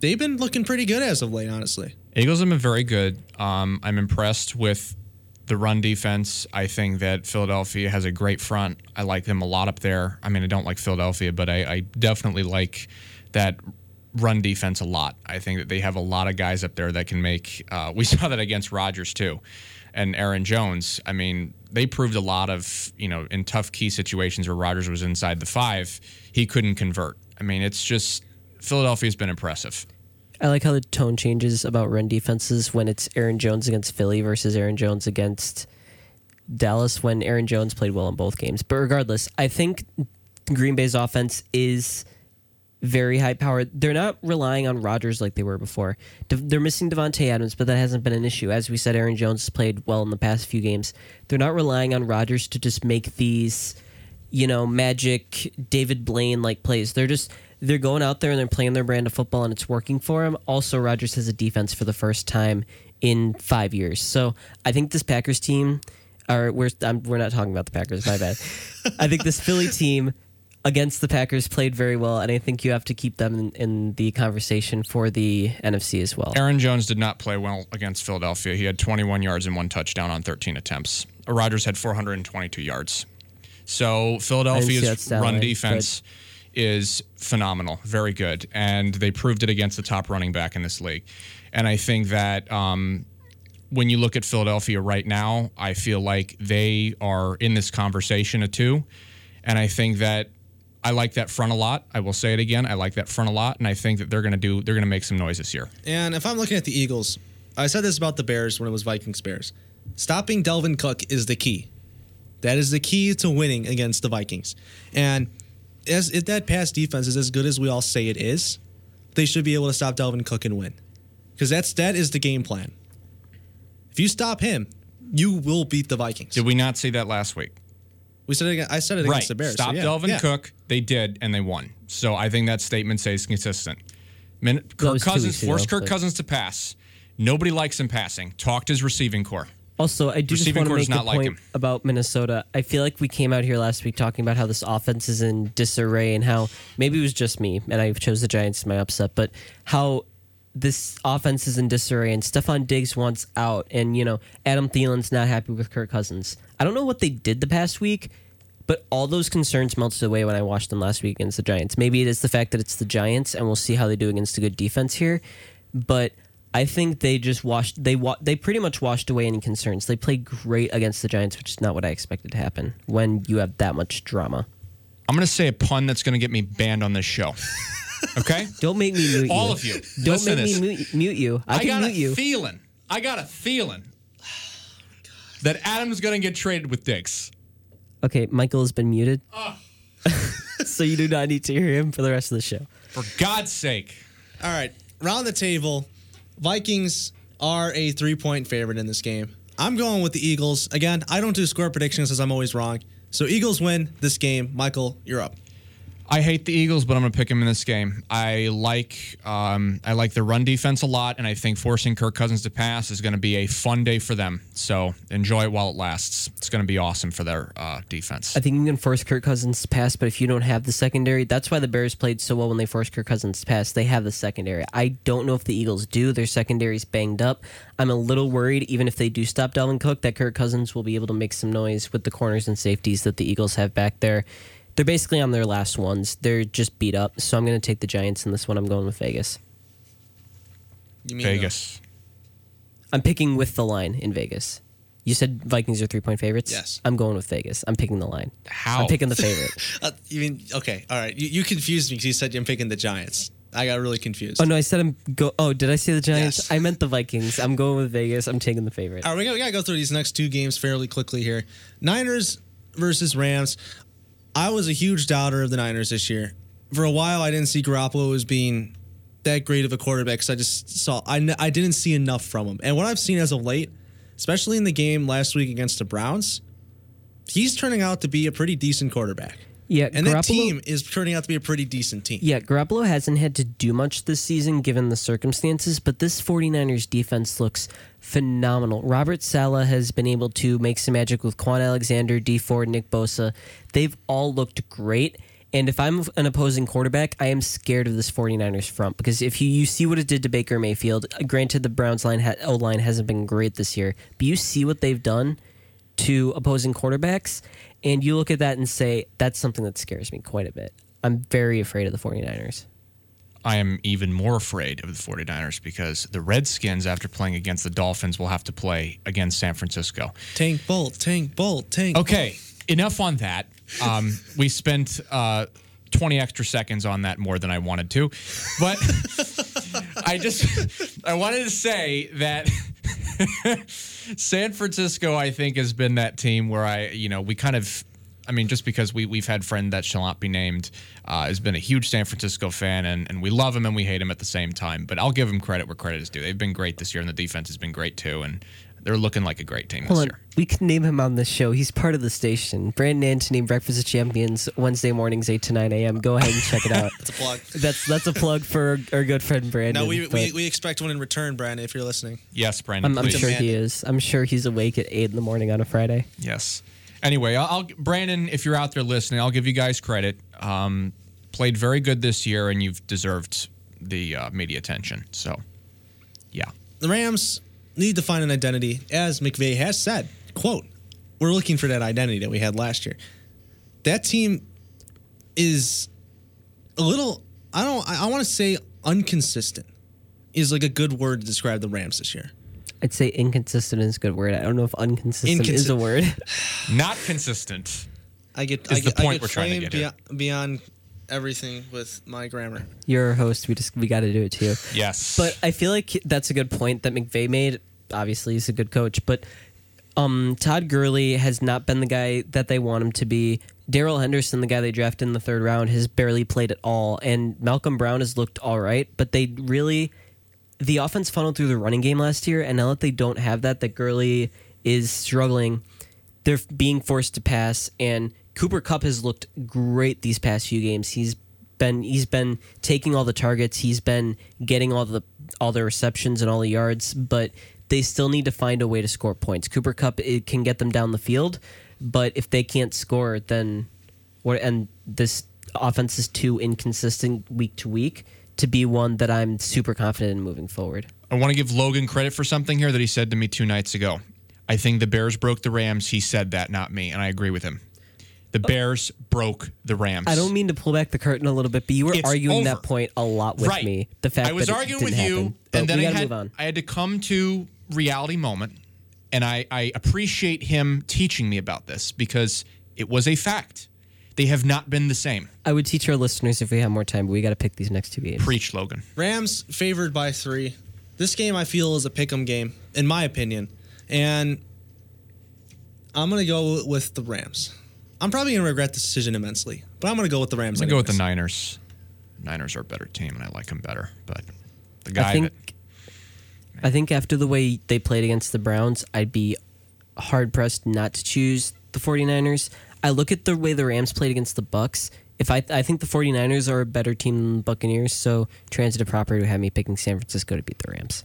they've been looking pretty good as of late, honestly. Eagles have been very good. Um, I'm impressed with the run defense. I think that Philadelphia has a great front. I like them a lot up there. I mean, I don't like Philadelphia, but I, I definitely like that run defense a lot. I think that they have a lot of guys up there that can make. Uh, [LAUGHS] we saw that against Rodgers too, and Aaron Jones. I mean, they proved a lot of you know in tough key situations where Rodgers was inside the five, he couldn't convert. I mean, it's just Philadelphia's been impressive. I like how the tone changes about run defenses when it's Aaron Jones against Philly versus Aaron Jones against Dallas when Aaron Jones played well in both games. But regardless, I think Green Bay's offense is very high powered. They're not relying on Rodgers like they were before. De- they're missing Davante Adams, but that hasn't been an issue. As we said, Aaron Jones has played well in the past few games. They're not relying on Rodgers to just make these, you know, magic David Blaine like plays. They're just they're going out there and they're playing their brand of football and it's working for them. Also, Rodgers has a defense for the first time in five years. So I think this Packers team, or we're I'm, we're not talking about the Packers. My bad. I think this Philly team against the Packers played very well, and I think you have to keep them in, in the conversation for the NFC as well. Aaron Jones did not play well against Philadelphia. He had 21 yards and one touchdown on 13 attempts. Rodgers had 422 yards. So Philadelphia's run defense is phenomenal, very good, and they proved it against the top running back in this league. And I think that um, when you look at Philadelphia right now, I feel like they are in this conversation of two, and I think that I like that front a lot. I will say it again. I like that front a lot, and I think that they're going to do. They're going to make some noise this year. And if I'm looking at the Eagles, I said this about the Bears when it was Vikings Bears. Stopping Dalvin Cook is the key. That is the key to winning against the Vikings. And as if that pass defense is as good as we all say it is, they should be able to stop Dalvin Cook and win. Because that's that is the game plan. If you stop him, you will beat the Vikings. Did we not see that last week? We said it. again- I said it Right. against the Bears. so Stop yeah, Dalvin yeah. Cook. They did, and they won. So I think that statement stays consistent. Min- Kirk Cousins forced Kirk but- Cousins to pass. Nobody likes him passing. Talked his receiving corps. Also, I do just Receiving want to make a not like point him. about Minnesota. I feel like we came out here last week talking about how this offense is in disarray and how maybe it was just me and I chose the Giants in my upset, but how this offense is in disarray and Stefon Diggs wants out and you know Adam Thielen's not happy with Kirk Cousins. I don't know what they did the past week, but all those concerns melted away when I watched them last week against the Giants. Maybe it is the fact that it's the Giants and we'll see how they do against a good defense here, but I think they just washed they wa- they pretty much washed away any concerns. They played great against the Giants, which is not what I expected to happen when you have that much drama. I'm going to say a pun that's going to get me banned on this show. Okay? [LAUGHS] Don't make me mute you. All of you. Don't Listen make to me mute, mute you. I, I, can got mute a you. feeling. I got a feeling that Adam's going to get traded with Diggs. okay, Michael has been muted. Ah. [LAUGHS] so you do not need to hear him for the rest of the show. For God's sake. All right, round the table. Vikings are a three point favorite in this game. I'm going with the Eagles. Again, I don't do score predictions as I'm always wrong. So Eagles win this game. Michael, you're up. I hate the Eagles, but I'm going to pick them in this game. I like um, I like the run defense a lot, and I think forcing Kirk Cousins to pass is going to be a fun day for them. So enjoy it while it lasts. It's going to be awesome for their uh, defense. I think you can force Kirk Cousins to pass, but if you don't have the secondary, that's why the Bears played so well when they forced Kirk Cousins to pass. They have the secondary. I don't know if the Eagles do. Their secondary's banged up. I'm a little worried, even if they do stop Dalvin Cook, that Kirk Cousins will be able to make some noise with the corners and safeties that the Eagles have back there. They're basically on their last ones. They're just beat up. So I'm going to take the Giants in this one. I'm going with Vegas. You mean Vegas. I'm picking with the line in Vegas. You said Vikings are three point favorites? Yes. I'm going with Vegas. I'm picking the line. How? I'm picking the [LAUGHS] favorite. Uh, you mean okay? All right. You, you confused me because you said I'm picking the Giants. I got really confused. Oh no, I said I'm go. Oh, did I say the Giants? Yes. I meant the Vikings. I'm going with Vegas. I'm taking the favorite. All right, we gotta, we gotta go through these next two games fairly quickly here. Niners versus Rams. I was a huge doubter of the Niners this year. For a while, I didn't see Garoppolo as being that great of a quarterback because I just saw I, didn't see enough from him. And what I've seen as of late, especially in the game last week against the Browns, he's turning out to be a pretty decent quarterback. Yeah, And that team is turning out to be a pretty decent team. Yeah, Garoppolo hasn't had to do much this season given the circumstances, but this 49ers defense looks phenomenal. Robert Saleh has been able to make some magic with Kwon Alexander, Dee Ford, Nick Bosa. They've all looked great. And if I'm an opposing quarterback, I am scared of this 49ers front because if you, you see what it did to Baker Mayfield, uh, granted the Browns line ha- O line hasn't been great this year, but you see what they've done to opposing quarterbacks, and you look at that and say, that's something that scares me quite a bit. I'm very afraid of the 49ers. I am even more afraid of the 49ers because the Redskins, after playing against the Dolphins, will have to play against San Francisco. Tank Bolt, Tank Bolt, Tank. Okay, enough on that. Um, we spent uh, 20 extra seconds on that more than I wanted to. But [LAUGHS] I just, [LAUGHS] I wanted to say that [LAUGHS] [LAUGHS] San Francisco, I think, has been that team where I, you know, we kind of. I mean, just because we we've had friend that shall not be named, uh, has been a huge San Francisco fan, and, and we love him and we hate him at the same time. But I'll give him credit where credit is due. They've been great this year, and the defense has been great too, and they're looking like a great team this Hold on. year. We can name him on this show. He's part of the station. Brandon Anthony, Breakfast of Champions, Wednesday mornings, 8 to 9 a.m. Go ahead and check it out. [LAUGHS] It's a plug. that's that's a plug for our good friend Brandon. No, we, we, but we expect one in return, Brandon, if you're listening. Yes, Brandon. I'm, I'm please. sure he is. I'm sure he's awake at 8 in the morning on a Friday. Yes. Anyway, I'll, I'll Brandon, if you're out there listening, I'll give you guys credit. Um, played very good this year, and you've deserved the uh, media attention. So, yeah. The Rams need to find an identity, as McVay has said. Quote, we're looking for that identity that we had last year. That team is a little I don't I, I want to say inconsistent is like a good word to describe the Rams this year. I'd say inconsistent is a good word. I don't know if inconsistent is a word. [SIGHS] Not consistent. I get Is I the get, I get we're trying to get at. beyond, beyond everything with my grammar. You're a host. We just we got to do it to you. Yes. But I feel like that's a good point that McVay made. Obviously, he's a good coach, but um, Todd Gurley has not been the guy that they want him to be. Darrell Henderson, the guy they drafted in the third round, has barely played at all, and Malcolm Brown has looked all right. But they really, the offense funneled through the running game last year, and now that they don't have that, that Gurley is struggling. They're being forced to pass, and Cooper Kupp has looked great these past few games. He's been he's been taking all the targets. He's been getting all the all the receptions and all the yards, but they still need to find a way to score points. Cooper Kupp it can get them down the field, but if they can't score, then what? And this offense is too inconsistent week to week to be one that I'm super confident in moving forward. I want to give Logan credit for something here that he said to me two nights ago. I think the Bears broke the Rams. He said that, not me, and I agree with him. The Bears broke the Rams. I don't mean to pull back the curtain a little bit, but you were It's arguing over. that point a lot with right. me. The fact I was that it arguing didn't with you, happen. But and then we I had. I had to come to reality moment, and I, I appreciate him teaching me about this because it was a fact. They have not been the same. I would teach our listeners if we have more time, but we got to pick these next two games. Preach, Logan. Rams favored by three. This game I feel is a pick'em game, in my opinion, and I'm gonna go with the Rams. I'm probably gonna regret this decision immensely, but I'm gonna go with the Rams. I'm gonna go with the. Niners. Niners are a better team, and I like them better. But the guy I think that I think after the way they played against the Browns, I'd be hard pressed not to choose the 49ers. I look at the way the Rams played against the Bucks. If I I think the 49ers are a better team than the Buccaneers, so transitive property would have me picking San Francisco to beat the Rams.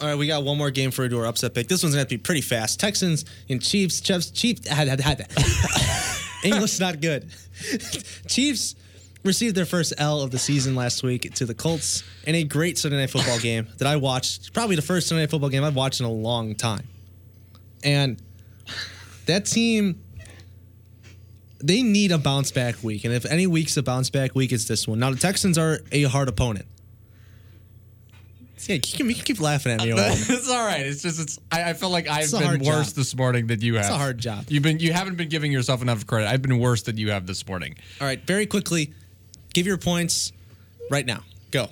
All right, we got one more game for a door upset pick. This one's gonna have to be pretty fast. Texans and Chiefs. Chiefs. Chiefs. Had, had. English not good. [LAUGHS] Chiefs received their first L of the season last week to the Colts in a great Sunday night football game that I watched. Probably the first Sunday night football game I've watched in a long time. And that team, they need a bounce back week. And if any week's a bounce back week, it's this one. Now the Texans are a hard opponent. Yeah, you can, you can keep laughing at me. [LAUGHS] it's all right. It's just it's. I, I feel like I've been worse job. this morning than you have. It's a hard job. You've been you haven't been giving yourself enough credit. I've been worse than you have this morning. All right, very quickly, give your points right now. Go.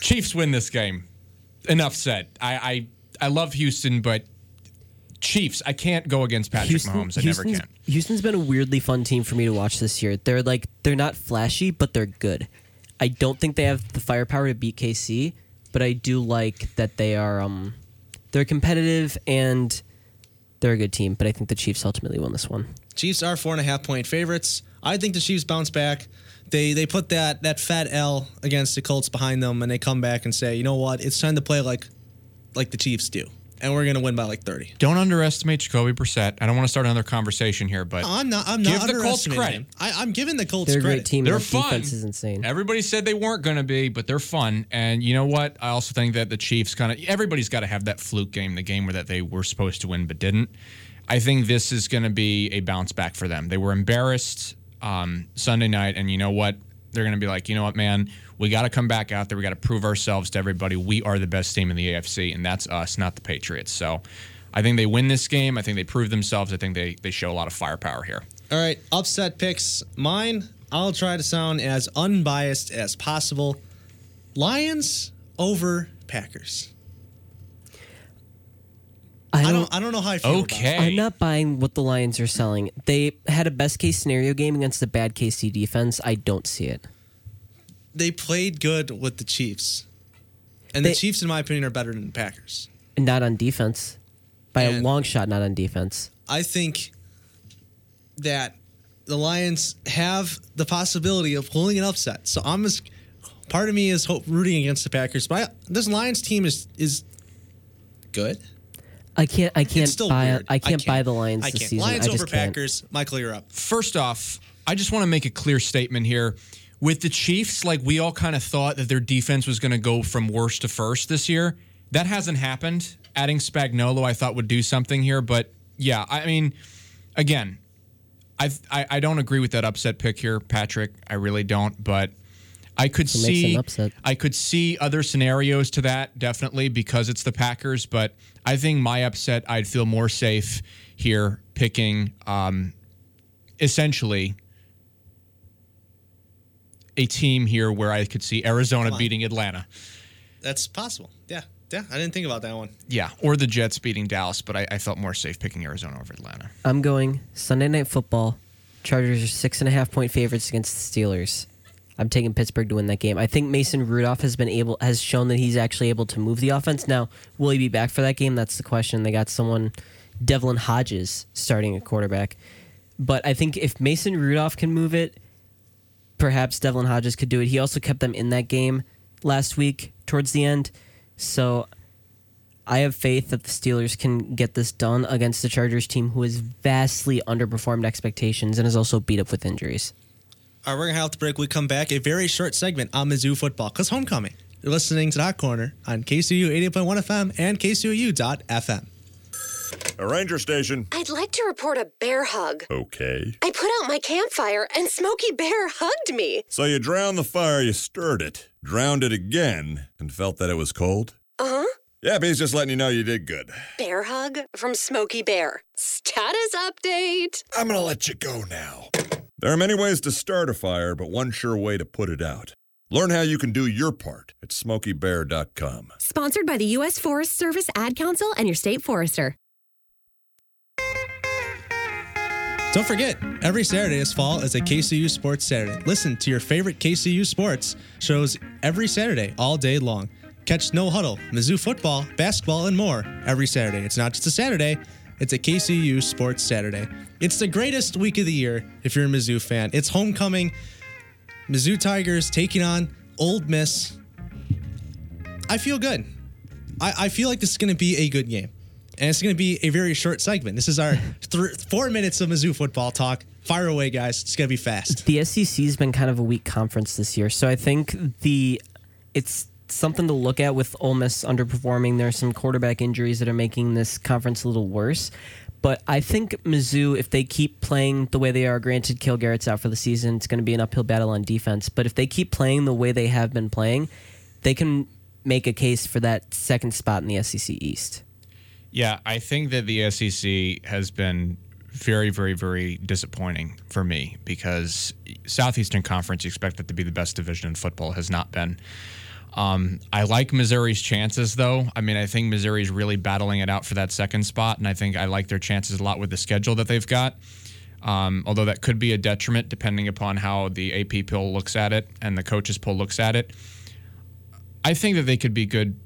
Chiefs win this game. Enough said. I I, I love Houston, but Chiefs. I can't go against Patrick Mahomes. I never can. Houston's been a weirdly fun team for me to watch this year. They're like they're not flashy, but they're good. I don't think they have the firepower to beat KC, but I do like that they are um they're competitive and they're a good team. But I think the Chiefs ultimately won this one. Chiefs are four and a half point favorites. I think the Chiefs bounce back. They they put that that fat L against the Colts behind them, and they come back and say, you know what, it's time to play like like the Chiefs do, and we're gonna win by like thirty. Don't underestimate Jacoby Brissett. I don't want to start another conversation here, but I'm not. I'm Give not the Colts credit. him. I, I'm giving the Colts They're a credit. great team. They're their fun. defense is insane. Everybody said they weren't going to be, but they're fun. And you know what? I also think that the Chiefs kind of everybody's got to have that fluke game, the game where that they were supposed to win but didn't. I think this is going to be a bounce back for them. They were embarrassed um, Sunday night, and you know what? They're going to be like, you know what, man? We got to come back out there. We got to prove ourselves to everybody. We are the best team in the AFC, and that's us, not the Patriots. So. I think they win this game. I think they prove themselves. I think they, they show a lot of firepower here. All right, upset picks. Mine, I'll try to sound as unbiased as possible. Lions over Packers. I I don't. don't. I don't know how I feel. about it. Okay. I'm not buying what the Lions are selling. They had a best case scenario game against the bad KC defense. I don't see it. They played good with the Chiefs, and They- the Chiefs, in my opinion, are better than the Packers. Not on defense. By a And- long shot, not on defense. I think that the Lions have the possibility of pulling an upset. So I'm just part of me is hope, rooting against the Packers, but I, this Lions team is is good. I can't. I can't It's still buy. weird. I can't buy the Lions I this can't. season. Lions I just over can't. Packers. Michael, you're up. First off, I just want to make a clear statement here. With the Chiefs, like we all kind of thought that their defense was going to go from worst to first this year. That hasn't happened. Adding Spagnolo, I thought would do something here, but yeah, I mean, again, I I, I don't agree with that upset pick here, Patrick. I really don't, but I could It see upset. I could see other scenarios to that definitely because it's the Packers, but I think my upset I'd feel more safe here picking um, essentially a team here where I could see Arizona beating Atlanta. That's possible. Yeah. Yeah. I didn't think about that one. Yeah, or the Jets beating Dallas, but I, I felt more safe picking Arizona over Atlanta. I'm going Sunday Night Football. Chargers are six and a half point favorites against the Steelers. I'm taking Pittsburgh to win that game. I think Mason Rudolph has been able has shown that he's actually able to move the offense. Now, will he be back for that game? That's the question. They got someone, Devlin Hodges, starting at quarterback. But I think if Mason Rudolph can move it, perhaps Devlin Hodges could do it. He also kept them in that game last week towards the end. So I have faith that the Steelers can get this done against the Chargers team who has vastly underperformed expectations and is also beat up with injuries. All right, we're gonna have to break. We come back. A very short segment on Mizzou football because homecoming. You're listening to that corner on KCOU 88.1 FM and KCOU.FM. A ranger station. I'd like to report a bear hug. Okay. I put out my campfire and Smokey Bear hugged me. So you drowned the fire, you stirred it, drowned it again, and felt that it was cold? Uh huh. Yeah, but he's just letting you know you did good. Bear hug from Smokey Bear. Status update. I'm gonna let you go now. There are many ways to start a fire, but one sure way to put it out. Learn how you can do your part at smokeybear.com. Sponsored by the U.S. Forest Service Ad Council and your state forester. Don't forget, every Saturday this fall is a KCOU Sports Saturday. Listen to your favorite KCOU sports shows every Saturday, all day long. Catch No Huddle, Mizzou football, basketball, and more every Saturday. It's not just a Saturday, it's a KCOU Sports Saturday. It's the greatest week of the year if you're a Mizzou fan. It's homecoming. Mizzou Tigers taking on Ole Miss. I feel good. I, I feel like this is going to be a good game. And it's going to be a very short segment. This is our [LAUGHS] th- four minutes of Mizzou football talk. Fire away, guys. It's going to be fast. The SEC has been kind of a weak conference this year, so I think the it's something to look at with Ole Miss underperforming. There are some quarterback injuries that are making this conference a little worse. But I think Mizzou, if they keep playing the way they are, granted Cale Garrett's out for the season, it's going to be an uphill battle on defense. But if they keep playing the way they have been playing, they can make a case for that second spot in the SEC East. Yeah, I think that the SEC has been very, very, very disappointing for me because Southeastern Conference, you expect it to be the best division in football, has not been. Um, I like Missouri's chances, though. I mean, I think Missouri's really battling it out for that second spot, and I think I like their chances a lot with the schedule that they've got. Um, although that could be a detriment depending upon how the AP poll looks at it and the coaches poll looks at it. I think that they could be good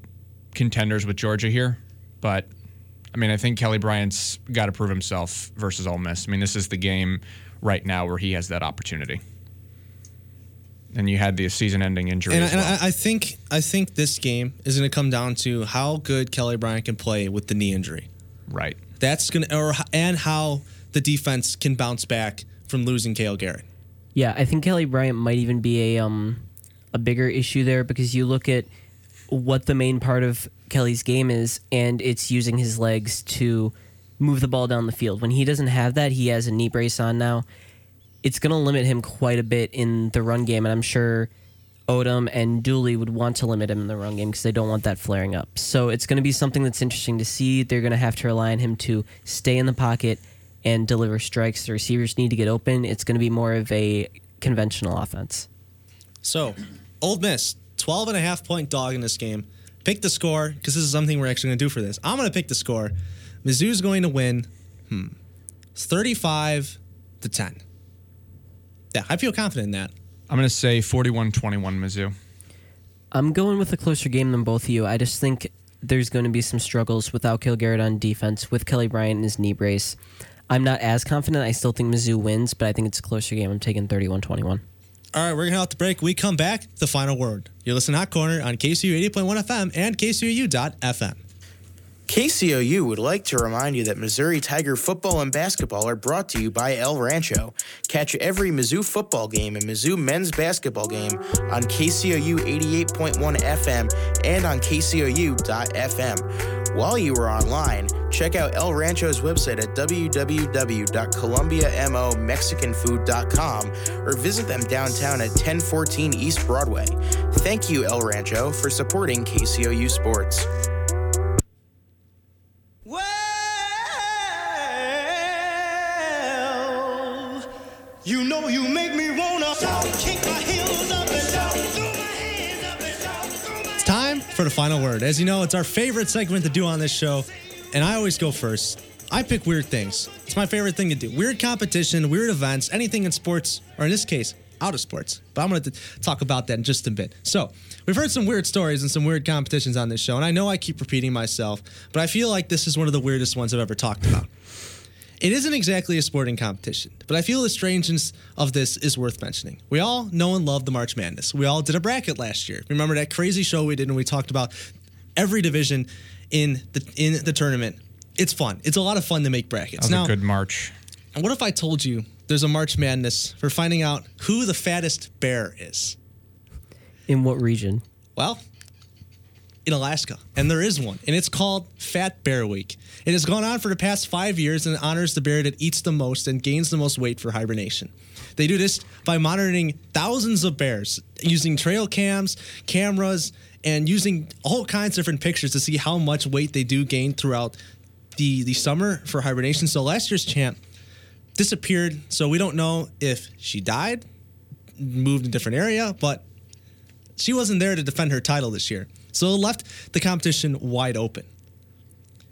contenders with Georgia here, but I mean, I think Kelly Bryant's got to prove himself versus Ole Miss. I mean, this is the game right now where he has that opportunity. And you had the season-ending injury. And, as and well. I, I think I think this game is going to come down to how good Kelly Bryant can play with the knee injury. right. That's going to, or and how the defense can bounce back from losing Cale Garrett. Yeah, I think Kelly Bryant might even be a um a bigger issue there because you look at what the main part of Kelly's game is, and it's using his legs to move the ball down the field. When he doesn't have that, he has a knee brace on now. It's going to limit him quite a bit in the run game, and I'm sure Odom and Dooley would want to limit him in the run game because they don't want that flaring up. So it's going to be something that's interesting to see. They're going to have to rely on him to stay in the pocket and deliver strikes. The receivers need to get open. It's going to be more of a conventional offense. So, Ole Miss, 12 and a half point dog in this game. Pick the score because this is something we're actually going to do for this. I'm going to pick the score. Mizzou's going to win. Hmm. It's 35 to 10. Yeah, I feel confident in that. I'm going to say 41-21 Mizzou. I'm going with a closer game than both of you. I just think there's going to be some struggles without Cale Garrett on defense, with Kelly Bryant in his knee brace. I'm not as confident. I still think Mizzou wins, but I think it's a closer game. I'm taking 31 21. All right, we're going to have to break. We come back, the final word. You're listening to Hot Corner on KCOU 80.1 FM and KCOU.FM. KCOU would like to remind you that Missouri Tiger football and basketball are brought to you by El Rancho. Catch every Mizzou football game and Mizzou men's basketball game on KCOU 88.1 FM and on KCOU.FM. While you are online, check out El Rancho's website at www.columbiamomexicanfood.com or visit them downtown at 1014 East Broadway. Thank you, El Rancho, for supporting KCOU Sports. Final word. As you know, it's our favorite segment to do on this show, and I always go first. I pick weird things. It's my favorite thing to do. Weird competition, weird events, anything in sports, or in this case, out of sports. But I'm going to talk about that in just a bit. So, we've heard some weird stories and some weird competitions on this show, and I know I keep repeating myself, but I feel like this is one of the weirdest ones I've ever talked about. It isn't exactly a sporting competition, but I feel the strangeness of this is worth mentioning. We all know and love the March Madness. We all did a bracket last year. Remember that crazy show we did and we talked about every division in the in the tournament. It's fun. It's a lot of fun to make brackets. That was now, a good March. what if I told you there's a March Madness for finding out who the fattest bear is? In what region? Well, in Alaska, and there is one, and it's called Fat Bear Week. It has gone on for the past five years and honors the bear that eats the most and gains the most weight for hibernation. They do this by monitoring thousands of bears using trail cams, cameras, and using all kinds of different pictures to see how much weight they do gain throughout the, the summer for hibernation. So last year's champ disappeared, so we don't know if she died, moved to a different area, but she wasn't there to defend her title this year. So it left the competition wide open.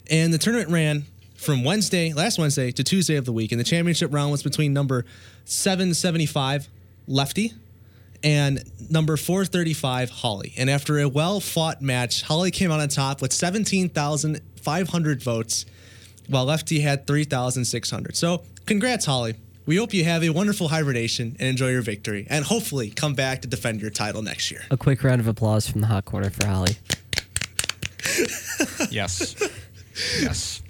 And the tournament ran from Wednesday, last Wednesday, to Tuesday of the week. And the championship round was between number 775, Lefty, and number 435, Holly. And after a well fought match, Holly came out on top with 17,500 votes, while Lefty had 3,600. So congrats, Holly. We hope you have a wonderful hibernation and enjoy your victory, and hopefully come back to defend your title next year. A quick round of applause from the hot corner for Holly. [LAUGHS] Yes. yes.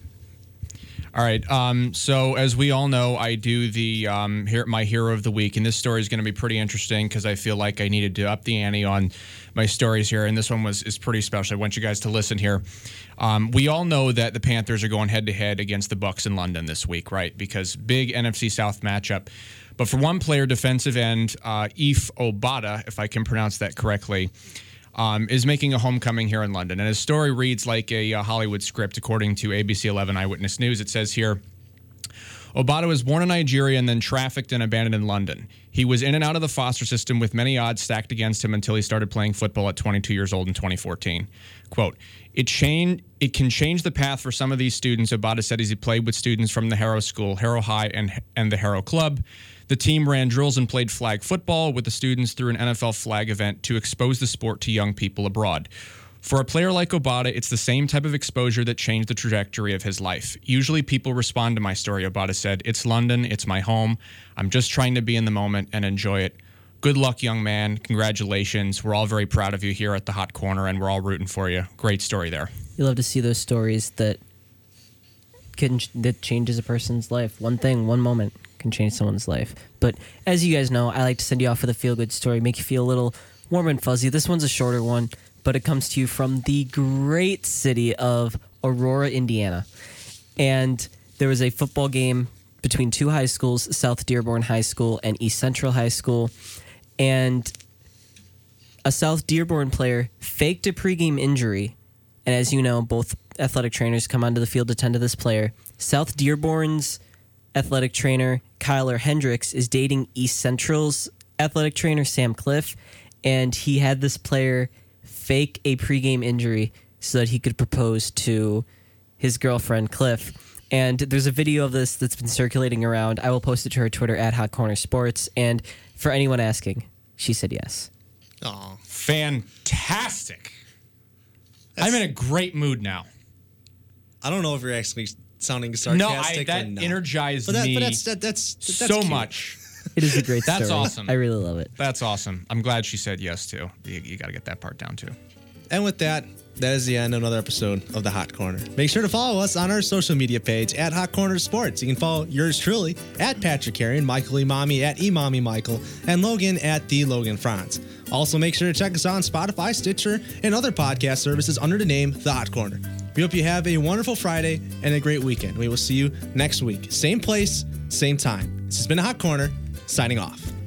All right. Um, so as we all know, I do the um, here, my hero of the week, and this story is going to be pretty interesting because I feel like I needed to up the ante on my stories here, and this one was is pretty special. I want you guys to listen here. Um, we all know that the Panthers are going head to head against the Bucks in London this week, right? Because big NFC South matchup. But for one player, defensive end uh, Efe Obada, if I can pronounce that correctly um, is making a homecoming here in London. And his story reads like a uh, Hollywood script, according to ABC 11 Eyewitness News. It says here. Obada was born in Nigeria and then trafficked and abandoned in London. He was in and out of the foster system with many odds stacked against him until he started playing football at 22 years old in 2014. Quote, it it can change the path for some of these students, Obada said as he played with students from the Harrow School, Harrow High, and, and the Harrow Club. The team ran drills and played flag football with the students through an NFL flag event to expose the sport to young people abroad. For a player like Obada, it's the same type of exposure that changed the trajectory of his life. Usually people respond to my story, Obada said. It's London, it's my home. I'm just trying to be in the moment and enjoy it. Good luck, young man. Congratulations. We're all very proud of you here at the Hot Corner, and we're all rooting for you. Great story there. You love to see those stories that can that changes a person's life. One thing, one moment can change someone's life. But as you guys know, I like to send you off with a feel good story, make you feel a little warm and fuzzy. This one's a shorter one, but it comes to you from the great city of Aurora, Indiana. And there was a football game between two high schools, South Dearborn High School and East Central High School. And a South Dearborn player faked a pregame injury. And as you know, both athletic trainers come onto the field to tend to this player. South Dearborn's athletic trainer, Kyler Hendricks, is dating East Central's athletic trainer, Sam Cliff. And he had this player fake a pregame injury so that he could propose to his girlfriend, Cliff. And there's a video of this that's been circulating around. I will post it to her Twitter at Hot Corner Sports. And for anyone asking, she said yes. Oh, Fantastic. I'm in a great mood now. I don't know if you're actually sounding sarcastic. No, I, sarcastic that or not. energized But, that, me but that's that, that's that's so cute. much. It is a great That's story. awesome. I really love it. That's awesome. I'm glad she said yes too. You, you got to get that part down too. And with that, that is the end of another episode of the Hot Corner. Make sure to follow us on our social media page at Hot Corner Sports. You can follow yours truly at Patrick Carrion, Michael Imami at Imami Michael, and Logan at the Logan Franz. Also, make sure to check us out on Spotify, Stitcher, and other podcast services under the name The Hot Corner. We hope you have a wonderful Friday and a great weekend. We will see you next week. Same place, same time. This has been a Hot Corner, signing off.